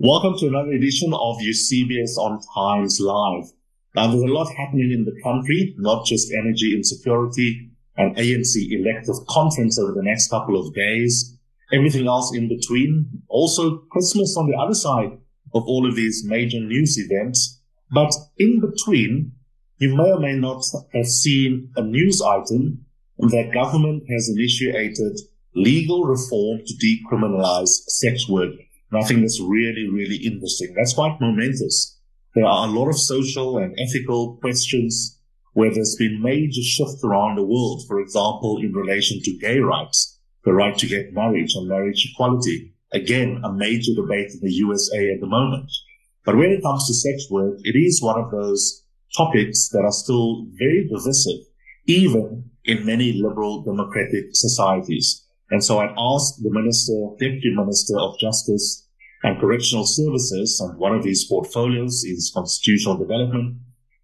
Welcome to another edition of Eusebius on Times Live. Now, there's a lot happening in the country, not just energy insecurity and ANC elective conference over the next couple of days, everything else in between. Also, Christmas on the other side of all of these major news events. But in between, you may or may not have seen a news item that government has initiated legal reform to decriminalize sex work. And I think that's really, really interesting. That's quite momentous. There are a lot of social and ethical questions where there's been major shifts around the world. For example, in relation to gay rights, the right to get married and marriage equality. Again, a major debate in the USA at the moment. But when it comes to sex work, it is one of those topics that are still very divisive, even in many liberal democratic societies. And so I'd asked the Minister, Deputy Minister of Justice and Correctional Services, and one of his portfolios is constitutional development,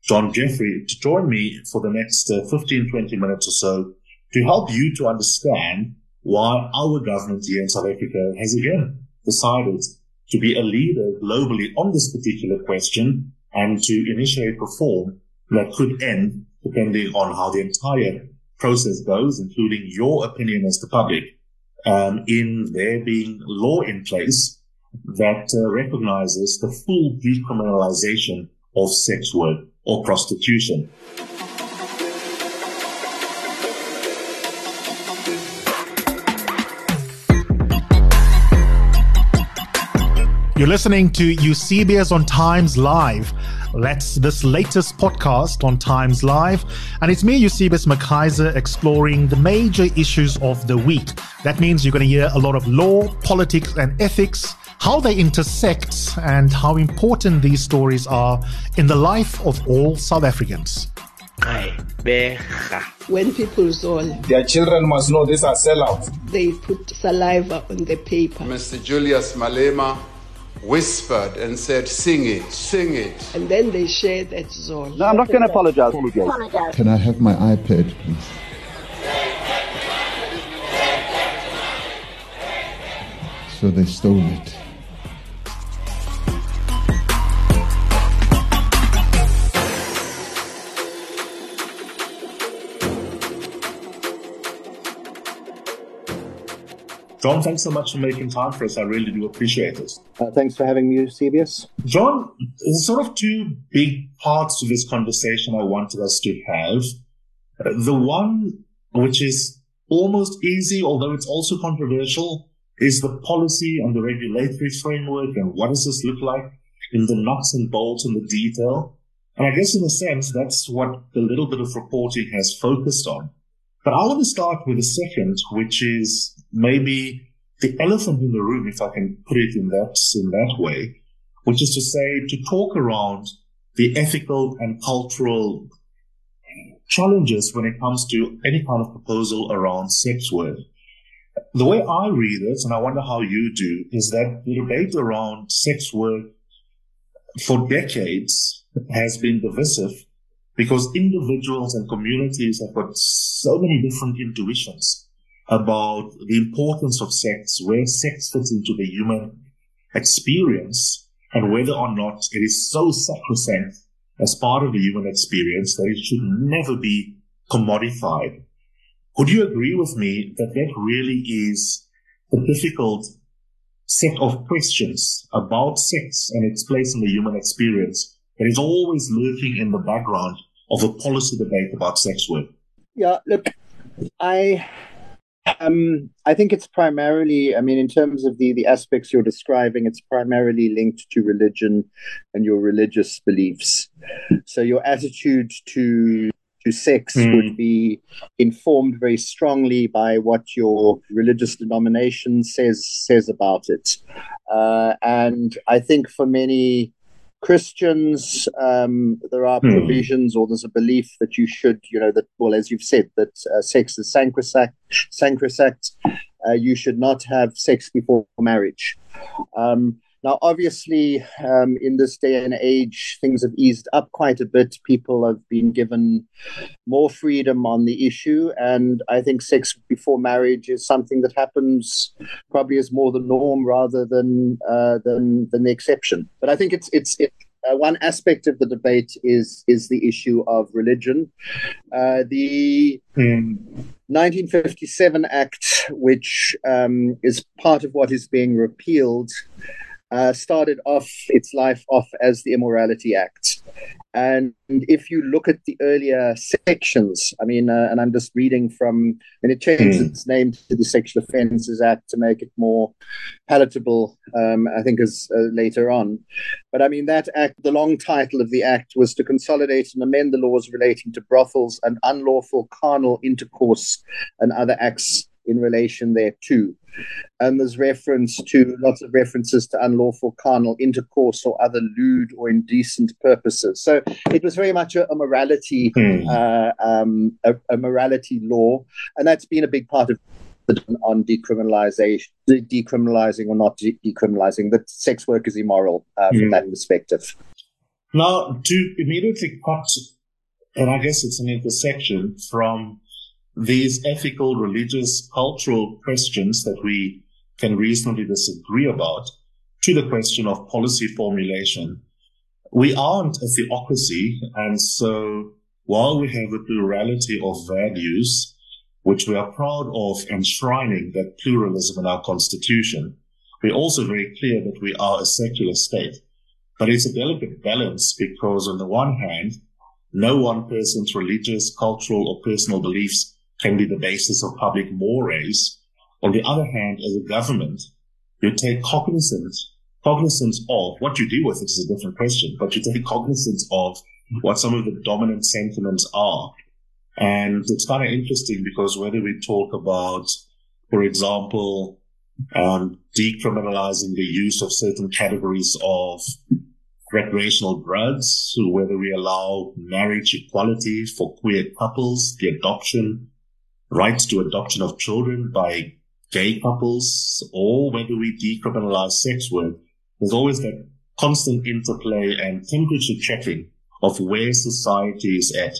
John Jeffery, to join me for the next uh, 15, 20 minutes or so to help you to understand why our government here in South Africa has again decided to be a leader globally on this particular question and to initiate reform that could end, depending on how the entire process goes, including your opinion as the public, um, in there being law in place that uh, recognizes the full decriminalization of sex work or prostitution. You're listening to Eusebius on Times Live. That's this latest podcast on Times Live. And it's me, Eusebius McKaiser, exploring the major issues of the week. That means you're going to hear a lot of law, politics, and ethics, how they intersect, and how important these stories are in the life of all South Africans. When people saw their children must know these are sellouts. They put saliva on the paper. Mr. Julius Malema whispered and said, Sing it, sing it. And then they shared that song. No, I'm not going to apologize. Can I have my iPad, please? So they stole it. John, thanks so much for making time for us. I really do appreciate it. Uh, thanks for having me, CBS. John, there's sort of two big parts to this conversation I wanted us to have. Uh, the one which is almost easy, although it's also controversial, is the policy and the regulatory framework and what does this look like in the nuts and bolts and the detail. And I guess in a sense, that's what the little bit of reporting has focused on. But I want to start with a second, which is maybe the elephant in the room, if I can put it in that, in that way, which is to say, to talk around the ethical and cultural challenges when it comes to any kind of proposal around sex work. The way I read it, and I wonder how you do, is that the debate around sex work for decades has been divisive because individuals and communities have got so many different intuitions about the importance of sex, where sex fits into the human experience, and whether or not it is so sacrosanct as part of the human experience that it should never be commodified. Would you agree with me that that really is a difficult set of questions about sex and its place in the human experience that is always lurking in the background of a policy debate about sex work? Yeah, look, I um, I think it's primarily, I mean, in terms of the, the aspects you're describing, it's primarily linked to religion and your religious beliefs. So your attitude to to sex mm. would be informed very strongly by what your religious denomination says says about it. Uh, and I think for many Christians, um, there are hmm. provisions or there's a belief that you should, you know, that, well, as you've said, that uh, sex is sacrosanct, sacrosanct. Uh, you should not have sex before marriage. Um, Now, obviously, um, in this day and age, things have eased up quite a bit. People have been given more freedom on the issue, and I think sex before marriage is something that happens probably as more the norm rather than uh, than than the exception. But I think it's it's it, uh, one aspect of the debate is is the issue of religion. Uh, the mm. 1957 Act, which um, is part of what is being repealed, uh, started off its life off as the Immorality Act. And if you look at the earlier sections, I mean, uh, and I'm just reading from, and it changed mm. its name to the Sexual Offences Act to make it more palatable, um, I think, as uh, later on. But I mean, that act, the long title of the act was to consolidate and amend the laws relating to brothels and unlawful carnal intercourse and other acts in relation thereto. And there's reference to lots of references to unlawful carnal intercourse or other lewd or indecent purposes. So it was very much a, a morality, mm. uh, um, a, a, morality law, and that's been a big part of on decriminalization, decriminalizing or not decriminalizing that sex work is immoral uh, from mm. that perspective. Now, to immediately cut, and I guess it's an intersection from these ethical, religious, cultural questions that we can reasonably disagree about to the question of policy formulation. We aren't a theocracy. And so while we have a plurality of values, which we are proud of enshrining that pluralism in our constitution, we're also very clear that we are a secular state. But it's a delicate balance because on the one hand, no one person's religious, cultural, or personal beliefs can be the basis of public mores. On the other hand, as a government, you take cognizance, cognizance of what you do with it is a different question, but you take cognizance of what some of the dominant sentiments are. And it's kind of interesting because whether we talk about, for example, um, decriminalizing the use of certain categories of recreational drugs, whether we allow marriage equality for queer couples, the adoption rights to adoption of children by gay couples or whether we decriminalize sex work, there's always that constant interplay and temperature checking of where society is at.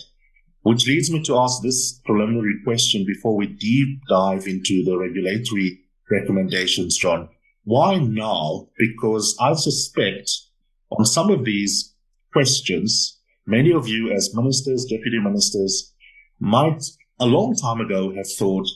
Which leads me to ask this preliminary question before we deep dive into the regulatory recommendations, John. Why now? Because I suspect on some of these questions, many of you as ministers, deputy ministers might a long time ago have thought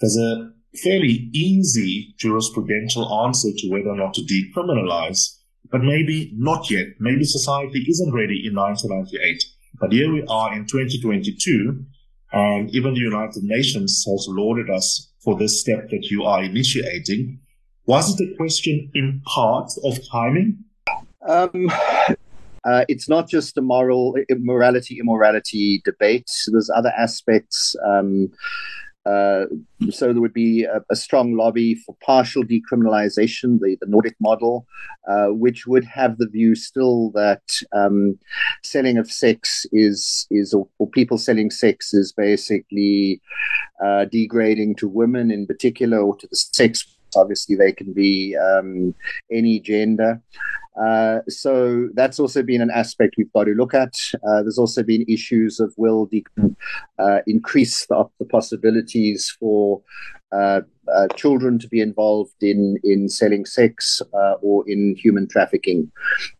there's a fairly easy jurisprudential answer to whether or not to decriminalize, but maybe not yet. Maybe society isn't ready in 1998. But here we are in 2022, and even the United Nations has lauded us for this step that you are initiating. Was it a question in part of timing? Um, uh, it's not just a moral morality immorality debate. There's other aspects. Um, uh, so there would be a, a, strong lobby for partial decriminalization, the, the Nordic model, uh, which would have the view still that um, selling of sex is is or, or, people selling sex is basically uh, degrading to women in particular or to the sex. Obviously, they can be um, any gender. Uh, so that's also been an aspect we've got to look at. Uh, there's also been issues of will de- uh, increase the, the, possibilities for uh, uh, children to be involved in in selling sex or in human trafficking.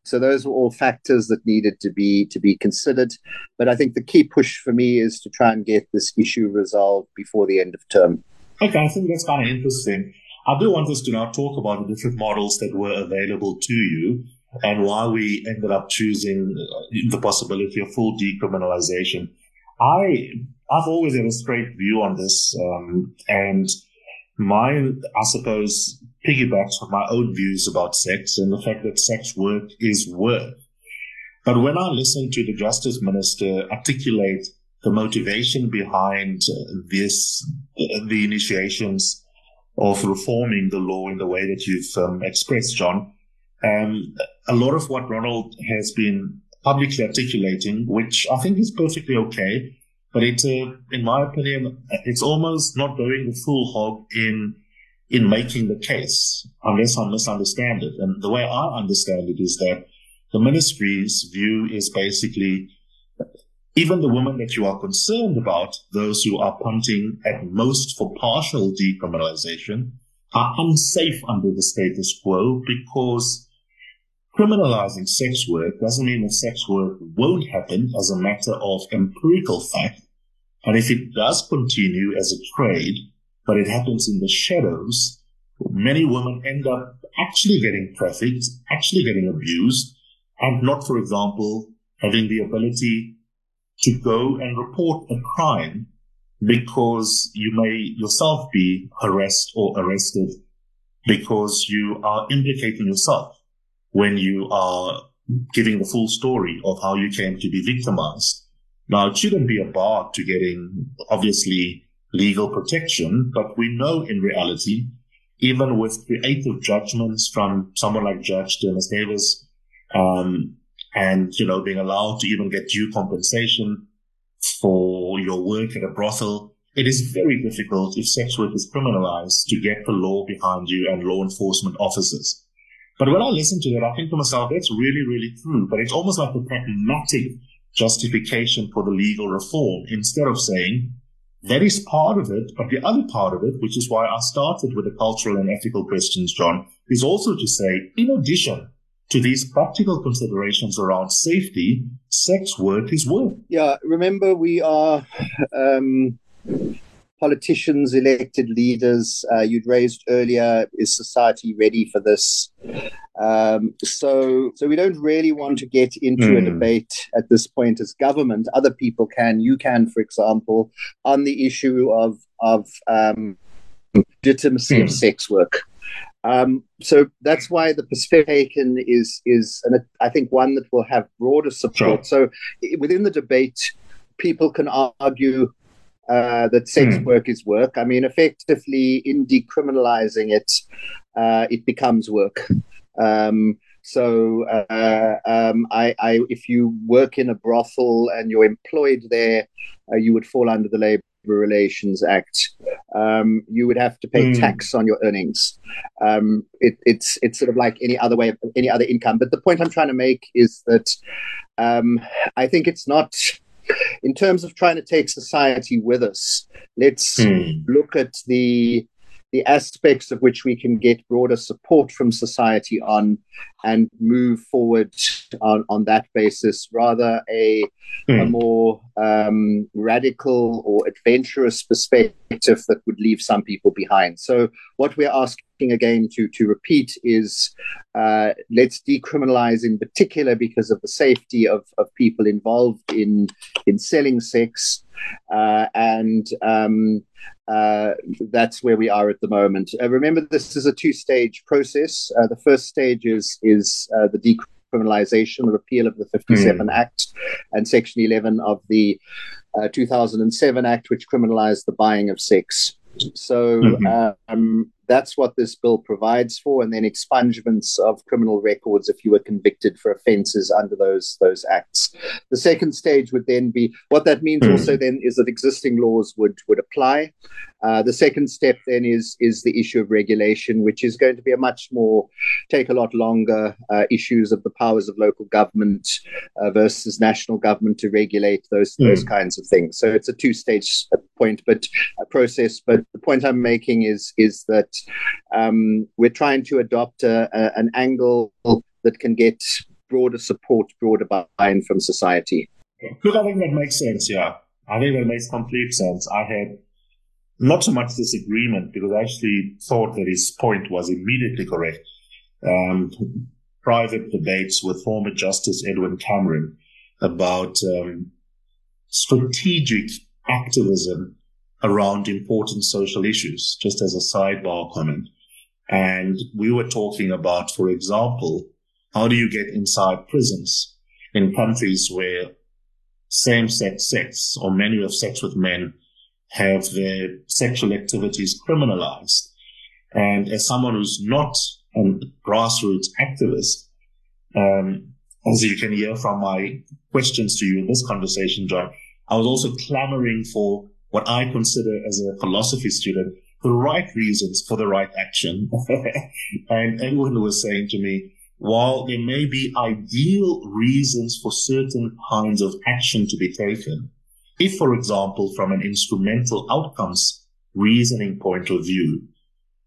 So those were all factors that needed to be to be considered. But I think the key push for me is to try and get this issue resolved before the end of term. Okay, I think that's kind of interesting. I do want us to now talk about the different models that were available to you and why we ended up choosing uh, the possibility of full decriminalization. I, I've always had a straight view on this, um, and mine, I suppose, piggybacks on my own views about sex and the fact that sex work is work. But when I listen to the justice minister articulate the motivation behind this, the initiations of reforming the law in the way that you've um, expressed, John. Um, a lot of what Ronald has been publicly articulating, which I think is perfectly okay, but it's, uh, in my opinion, it's almost not going the full hog in in making the case, unless I misunderstand it. And the way I understand it is that the ministry's view is basically even the women that you are concerned about, those who are punting at most for partial decriminalization, are unsafe under the status quo because criminalizing sex work doesn't mean that sex work won't happen as a matter of empirical fact. And if it does continue as a trade, but it happens in the shadows, many women end up actually getting trafficked, actually getting abused, and not, for example, having the ability to go and report a crime because you may yourself be harassed or arrested because you are implicating yourself when you are giving the full story of how you came to be victimized. Now, it shouldn't be a bar to getting obviously legal protection, but we know in reality, even with creative judgments from someone like Judge Dennis Davis, um, and, you know, being allowed to even get due compensation for your work at a brothel, it is very difficult if sex work is criminalized to get the law behind you and law enforcement officers. But when I listen to that, I think to myself, that's really, really true. But it's almost like a pragmatic justification for the legal reform instead of saying that is part of it. But the other part of it, which is why I started with the cultural and ethical questions, John, is also to say, in addition to these practical considerations around safety, sex work is work. Yeah, remember, we are um, politicians, elected leaders. Uh, you'd raised earlier, is society ready for this? Um, so, so we don't really want to get into mm. a hmm. debate at this point as government. Other people can. You can, for example, on the issue of of um, legitimacy mm. of hmm. sex work. Um, so that's why the perspective taken is is, and I think one that will have broader support. Sure. So within the debate, people can argue uh, that sex mm. work is work. I mean, effectively, in decriminalizing it, uh, it becomes work. Um, so, uh, um, I, I, if you work in a brothel and you're employed there, uh, you would fall under the labor Relations Act, um, you would have to pay mm. tax on your earnings. Um, it, it's it's sort of like any other way of any other income. But the point I'm trying to make is that um, I think it's not. In terms of trying to take society with us, let's mm. look at the the aspects of which we can get broader support from society on and move forward on, on that basis, rather a, mm. a hmm. more um, radical or adventurous perspective that would leave some people behind. So, what we're asking again to, to repeat is uh, let's decriminalize in particular because of the safety of, of people involved in, in selling sex. Uh, and um, uh, that's where we are at the moment. Uh, remember, this is a two-stage process. Uh, the first stage is is uh, the decriminalization, the repeal of the 57 mm. Act, and Section 11 of the uh, 2007 Act, which criminalized the buying of sex. So mm-hmm. um, that's what this bill provides for, and then expungements of criminal records if you were convicted for offences under those those acts. The second stage would then be what that means. Mm. Also, then is that existing laws would would apply. Uh, the second step then is is the issue of regulation, which is going to be a much more take a lot longer uh, issues of the powers of local government uh, versus national government to regulate those mm. those kinds of things. So it's a two stage point, but a process. But the point I'm making is is that um, we're trying to adopt a, a, an angle that can get broader support, broader buy-in from society. I think that makes sense. Yeah, I think that makes complete sense. I had not so much disagreement because I actually thought that his point was immediately correct. Um, private debates with former Justice Edwin Cameron about um, strategic activism around important social issues, just as a sidebar comment. And we were talking about, for example, how do you get inside prisons in countries where same-sex sex or men who have sex with men have their sexual activities criminalized. And as someone who's not a grassroots activist, um, as you can hear from my questions to you in this conversation, John, I was also clamoring for what I consider as a philosophy student the right reasons for the right action. and Edwin was saying to me, while there may be ideal reasons for certain kinds of action to be taken, if, for example, from an instrumental outcomes reasoning point of view,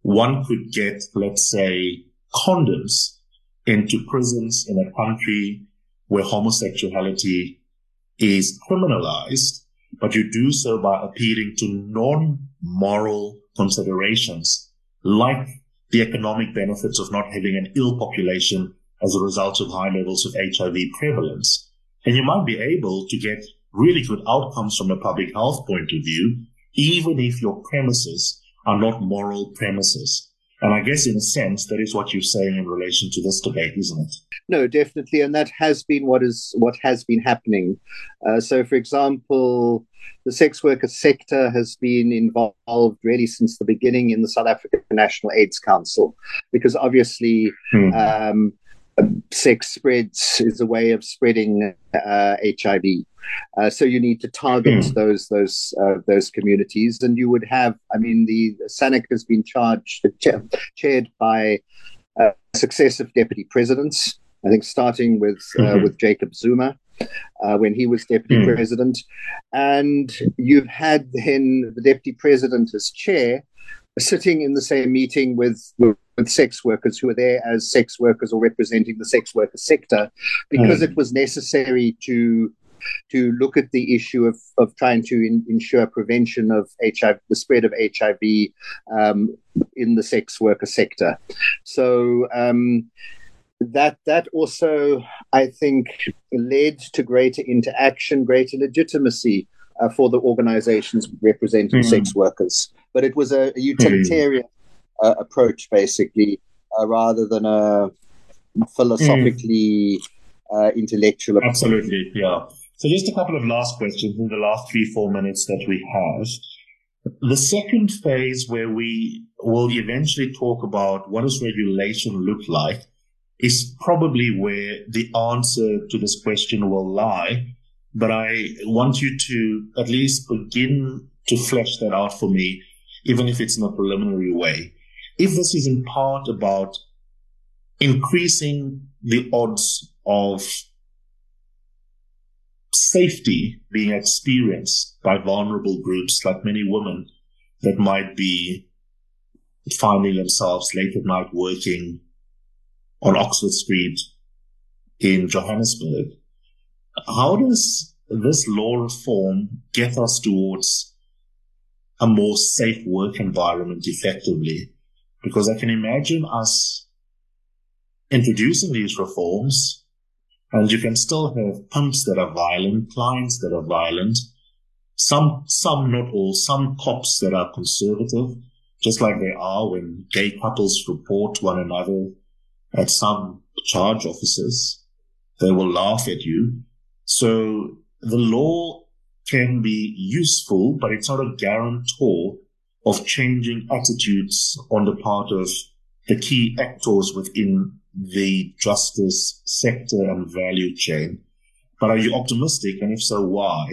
one could get, let's say, condoms into prisons in a country where homosexuality is criminalized, but you do so by appealing to non-moral considerations like the economic benefits of not having an ill population as a result of high levels of HIV prevalence. And you might be able to get really good outcomes from a public health point of view, even if your premises are not moral premises. And I guess in a sense, that is what you're saying in relation to this debate, isn't it? No, definitely. And that has been what is what has been happening. Uh, so, for example, the sex worker sector has been involved really since the beginning in the South African National AIDS Council, because obviously hmm. um, sex spreads is a way of spreading uh, HIV. Uh, so you need to target mm. those those uh, those communities, and you would have. I mean, the SANAC has been charged, chaired by uh, successive deputy presidents. I think starting with uh, mm-hmm. with Jacob Zuma. Uh, when he was deputy mm. president, and you've had then the deputy president as chair, sitting in the same meeting with, with, with sex workers who are there as sex workers or representing the sex worker sector because mm. it was necessary to to look at the issue of, of trying to in, ensure prevention of HIV, the spread of HIV um, in the sex worker sector. So um, that that also, I think, led to greater interaction, greater legitimacy uh, for the organizations representing mm. sex workers. But it was a, a utilitarian mm. uh, approach, basically, uh, rather than a philosophically mm. intellectual approach. Absolutely, yeah. So, just a couple of last questions in the last three, four minutes that we have. The second phase, where we will eventually talk about what does regulation look like, is probably where the answer to this question will lie but I want you to at least begin to flesh that out for me, even if it's in a preliminary way. If this is in part about increasing the odds of safety being experienced by vulnerable groups like many women that might be finding themselves late at night working on Oxford Street in Johannesburg how does this law reform get us towards a more safe work environment effectively? Because I can imagine us introducing these reforms and you can still have pimps that are violent, clients that are violent, some, some, not all, some cops that are conservative, just like they are when gay couples report one another at some charge officers. They will laugh at you. So the law can be useful, but it's not a guarantor of changing attitudes on the part of the key actors within the justice sector and value chain. But are you optimistic? And if so, why?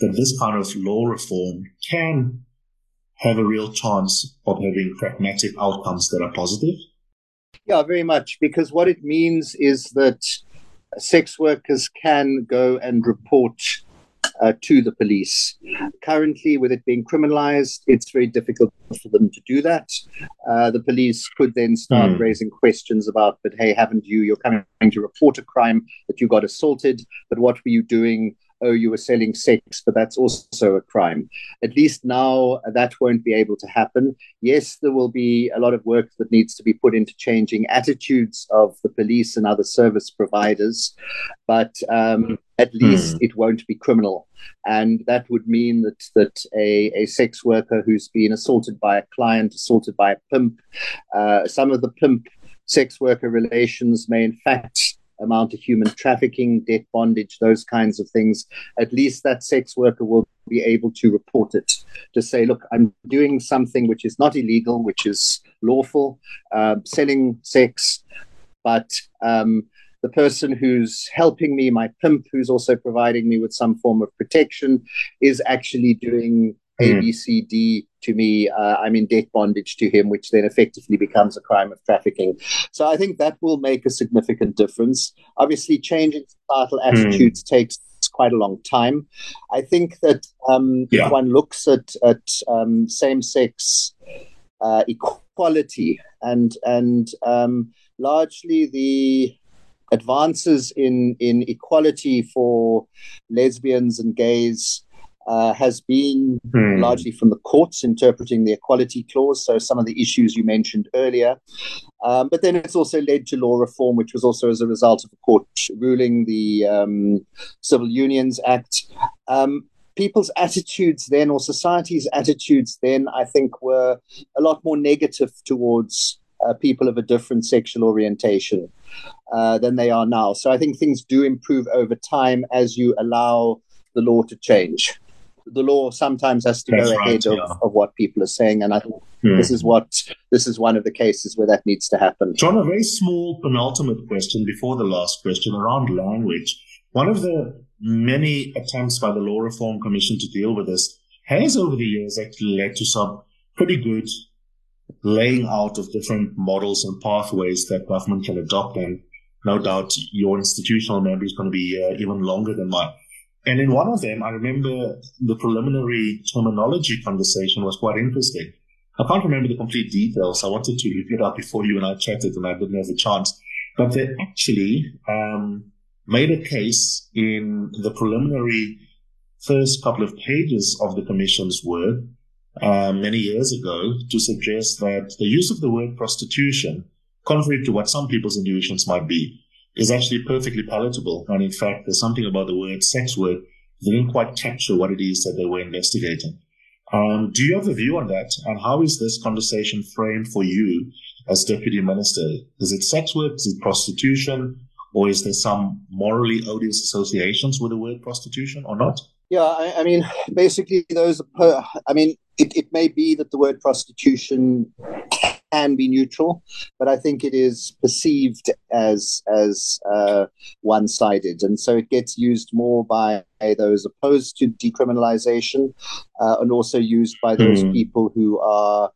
That this kind of law reform can have a real chance of having pragmatic outcomes that are positive? Yeah, very much. Because what it means is that sex workers can go and report uh, to the police. Currently, with it being criminalized, it's very difficult for them to do that. Uh, the police could then start mm. raising questions about, but hey, haven't you? You're coming to report a crime that you got assaulted, but what were you doing oh, you were selling sex, but that's also a crime. At least now that won't be able to happen. Yes, there will be a lot of work that needs to be put into changing attitudes of the police and other service providers, but um, at least mm. it won't be criminal. And that would mean that, that a, a sex worker who's been assaulted by a client, assaulted by a pimp, uh, some of the pimp sex worker relations may in fact amount of human trafficking, debt bondage, those kinds of things, at least that sex worker will be able to report it to say, look, I'm doing something which is not illegal, which is lawful, uh, selling sex, but um, the person who's helping me, my pimp, who's also providing me with some form of protection, is actually doing A, B, C, D to me, uh, I'm in debt bondage to him, which then effectively becomes a crime of trafficking. So I think that will make a significant difference. Obviously, changing societal attitudes takes quite a long time. I think that um, Yeah. if one looks at at um, same sex uh, equality and and um, largely the advances in in equality for lesbians and gays uh, has been Hmm. largely from the courts interpreting the equality clause. So some of the issues you mentioned earlier, um, but then it's also led to law reform, which was also as a result of a court ruling, the um, Civil Unions Act. Um, people's attitudes then, or society's attitudes then, I think were a lot more negative towards uh, people of a different sexual orientation uh, than they are now. So I think things do improve over time as you allow the law to change. The law sometimes has to That's go right, ahead of, yeah. of what people are saying, and I think Hmm. this is what this is one of the cases where that needs to happen. John, a very small penultimate question before the last question around language. One of the many attempts by the Law Reform Commission to deal with this has over the years actually led to some pretty good laying out of different models and pathways that government can adopt. And no doubt your institutional memory is going to be uh, even longer than mine. And in one of them, I remember the preliminary terminology conversation was quite interesting. I can't remember the complete details. I wanted to look it up before you and I chatted, and I didn't have the chance. But they actually um, made a case in the preliminary first couple of pages of the commission's work uh, many years ago to suggest that the use of the word prostitution, contrary to what some people's intuitions might be, is actually perfectly palatable. And in fact, there's something about the word sex work that didn't quite capture what it is that they were investigating. Um, do you have a view on that? And how is this conversation framed for you as deputy minister? Is it sex work? Is it prostitution? Or is there some morally odious associations with the word prostitution or not? Yeah, I, I mean, basically, those. Per, I mean, it, it may be that the word prostitution can be neutral, but I think it is perceived as as uh, one sided, and so it gets used more by those opposed to decriminalization, uh, and also used by those Hmm. people who are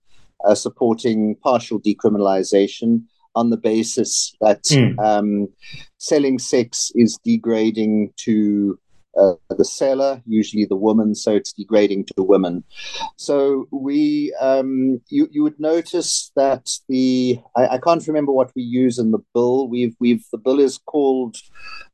uh, supporting partial decriminalization on the basis that Hmm. um, selling sex is degrading to uh, the seller, usually the woman, so it's degrading to women. So we, um, you, you would notice that the I, I can't remember what we use in the bill. We've we've the bill is called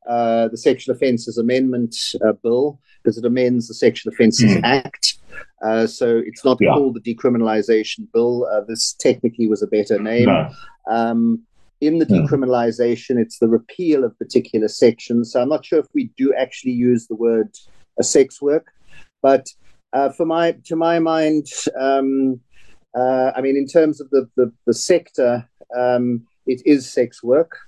uh, the Sexual Offences Amendment uh, Bill because it amends the Sexual Offences Mm. Act. Uh, so it's not Yeah. called the decriminalization bill. Uh, this technically was a better name. No. Um, in the Hmm. decriminalization, it's the repeal of particular sections. So I'm not sure if we do actually use the word uh, sex work, but uh, for my to my mind, um, uh, I mean, in terms of the the, the sector, um, it is sex work.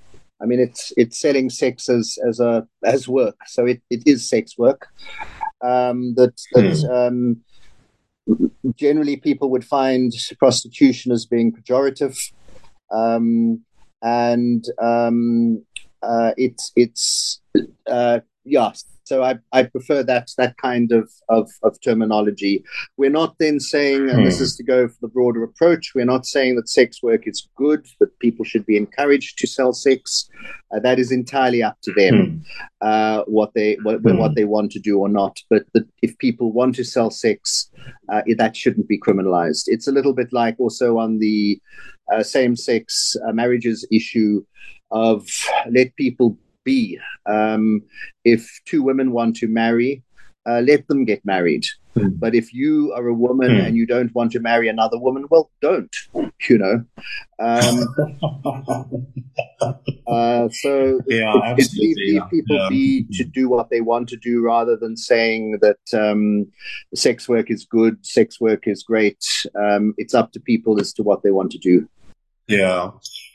I mean, it's it's selling sex as as a as work, so it, it is sex work. Um, that that um, generally people would find prostitution as being pejorative. Um, and um, uh, it's it's uh, yeah. So I, I prefer that that kind of, of, of terminology. We're not then saying, and this Hmm. is to go for the broader approach. We're not saying that sex work is good, that people should be encouraged to sell sex. Uh, that is entirely up to them uh, what they what, Hmm. what they want to do or not. But the, if people want to sell sex, uh, that shouldn't be criminalized. It's a little bit like also on the uh, same-sex uh, marriages issue of let people be. Um, if two women want to marry, uh, let them get married. Hmm. But if you are a woman Hmm. and you don't want to marry another woman, well, don't. You know. Um, uh, so yeah, it- leave, absolutely. leave yeah. people Yeah. be to do what they want to do rather than saying that um, sex work is good, sex work is great. Um, it's up to people as to what they want to do. Yeah.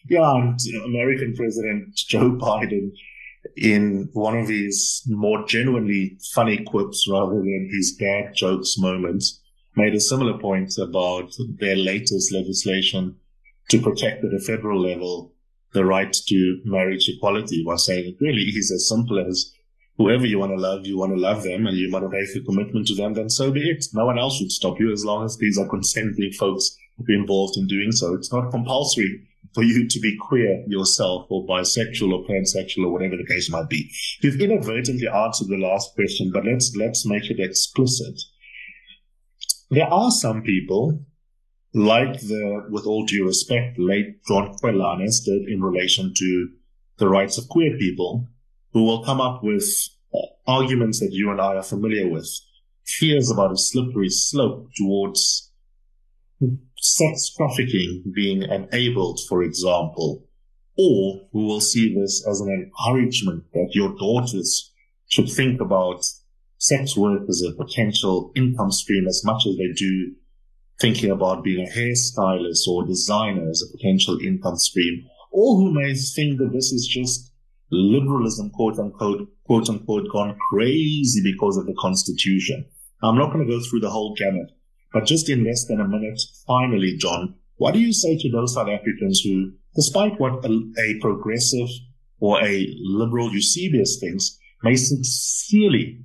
Yeah. American President Joe Biden, in one of his more genuinely funny quips rather than his dad jokes moments, made a similar point about their latest legislation to protect at a federal level the right to marriage equality by saying it really is as simple as whoever you want to love, you want to love them and you want to make a commitment to them, then so be it. No one else should stop you as long as these are consenting folks involved in doing so. It's not compulsory for you to be queer yourself or bisexual or pansexual or whatever the case might be. You've inadvertently answered the last question, but let's, let's make it explicit. There are some people, like the, with all due respect, late John Qwelanes did in relation to the rights of queer people, who will come up with arguments that you and I are familiar with, fears about a slippery slope towards sex trafficking being enabled, for example, or who will see this as an encouragement that your daughters should think about sex work as a potential income stream as much as they do thinking about being a hairstylist or designer as a potential income stream, or who may think that this is just liberalism, quote unquote, quote unquote, gone crazy because of the constitution. I'm not going to go through the whole gamut, but just in less than a minute, finally, John, what do you say to those South Africans who, despite what a, a progressive or a liberal Eusebius thinks, may sincerely,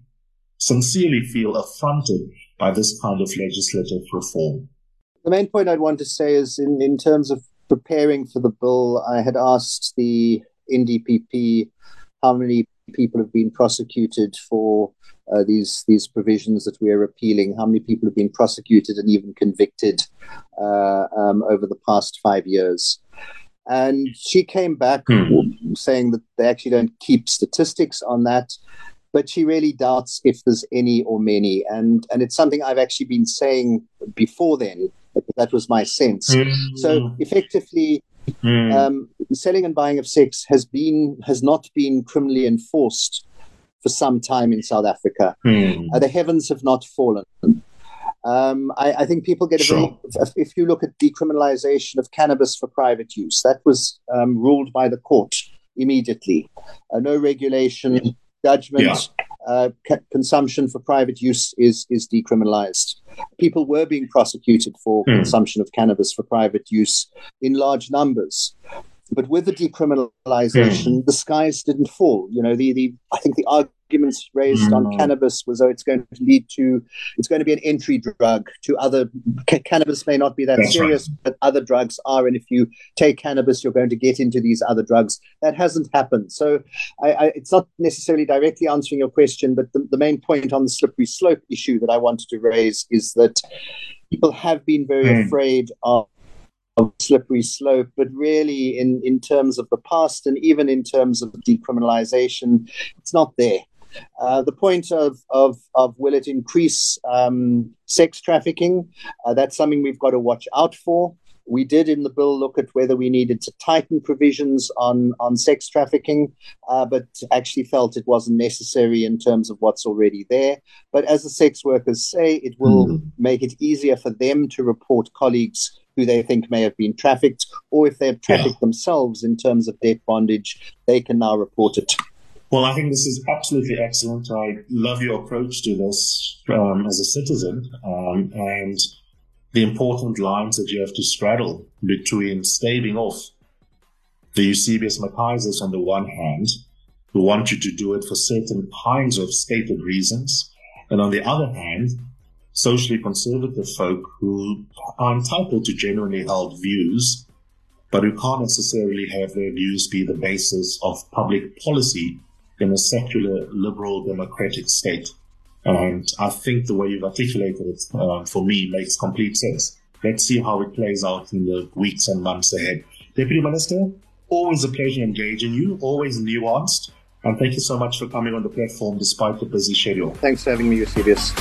sincerely feel affronted by this kind of legislative reform? The main point I'd want to say is in, in terms of preparing for the bill, I had asked the NDPP how many people have been prosecuted for uh, these these provisions that we are repealing? How many people have been prosecuted and even convicted uh, um, over the past five years? And she came back hmm. saying that they actually don't keep statistics on that, but she really doubts if there's any or many. And and it's something I've actually been saying before then. That was my sense. Mm. So effectively, Mm. Um, selling and buying of sex has been has not been criminally enforced for some time in South Africa. Mm. Uh, the heavens have not fallen. Um, I, I, think people get a sure. very. If you look at decriminalization of cannabis for private use, that was um, ruled by the court immediately. Uh, no regulation, judgment, yeah. uh, consumption for private use is is decriminalized. People were being prosecuted for mm. consumption of cannabis for private use in large numbers. But with the decriminalization, mm. the skies didn't fall. You know, the, the I think the arguments raised mm. on cannabis was, oh, it's going to lead to, it's going to be an entry drug to other. Ca- cannabis may not be that That's serious, right. but other drugs are. And if you take cannabis, you're going to get into these other drugs. That hasn't happened. So I, I, it's not necessarily directly answering your question, but the, the main point on the slippery slope issue that I wanted to raise is that people have been very mm. afraid of of slippery slope, but really in, in terms of the past and even in terms of decriminalization, it's not there. Uh, the point of, of, of will it increase um, sex trafficking? Uh, that's something we've got to watch out for. We did in the bill look at whether we needed to tighten provisions on, on sex trafficking, uh, but actually felt it wasn't necessary in terms of what's already there. But as the sex workers say, it will mm. make it easier for them to report colleagues who they think may have been trafficked, or if they have trafficked yeah. themselves in terms of debt bondage, they can now report it. Well, I think this is absolutely excellent. I love your approach to this um, as a citizen um, and the important lines that you have to straddle between staving off the Eusebius McKaisers on the one hand, who want you to do it for certain kinds of stated reasons, and on the other hand, socially conservative folk who are entitled to genuinely held views, but who can't necessarily have their views be the basis of public policy in a secular, liberal, democratic state. And I think the way you've articulated it uh, for me makes complete sense. Let's see how it plays out in the weeks and months ahead. Deputy Minister, always a pleasure engaging you, always nuanced. And thank you so much for coming on the platform despite the busy schedule. Thanks for having me, Eusebius.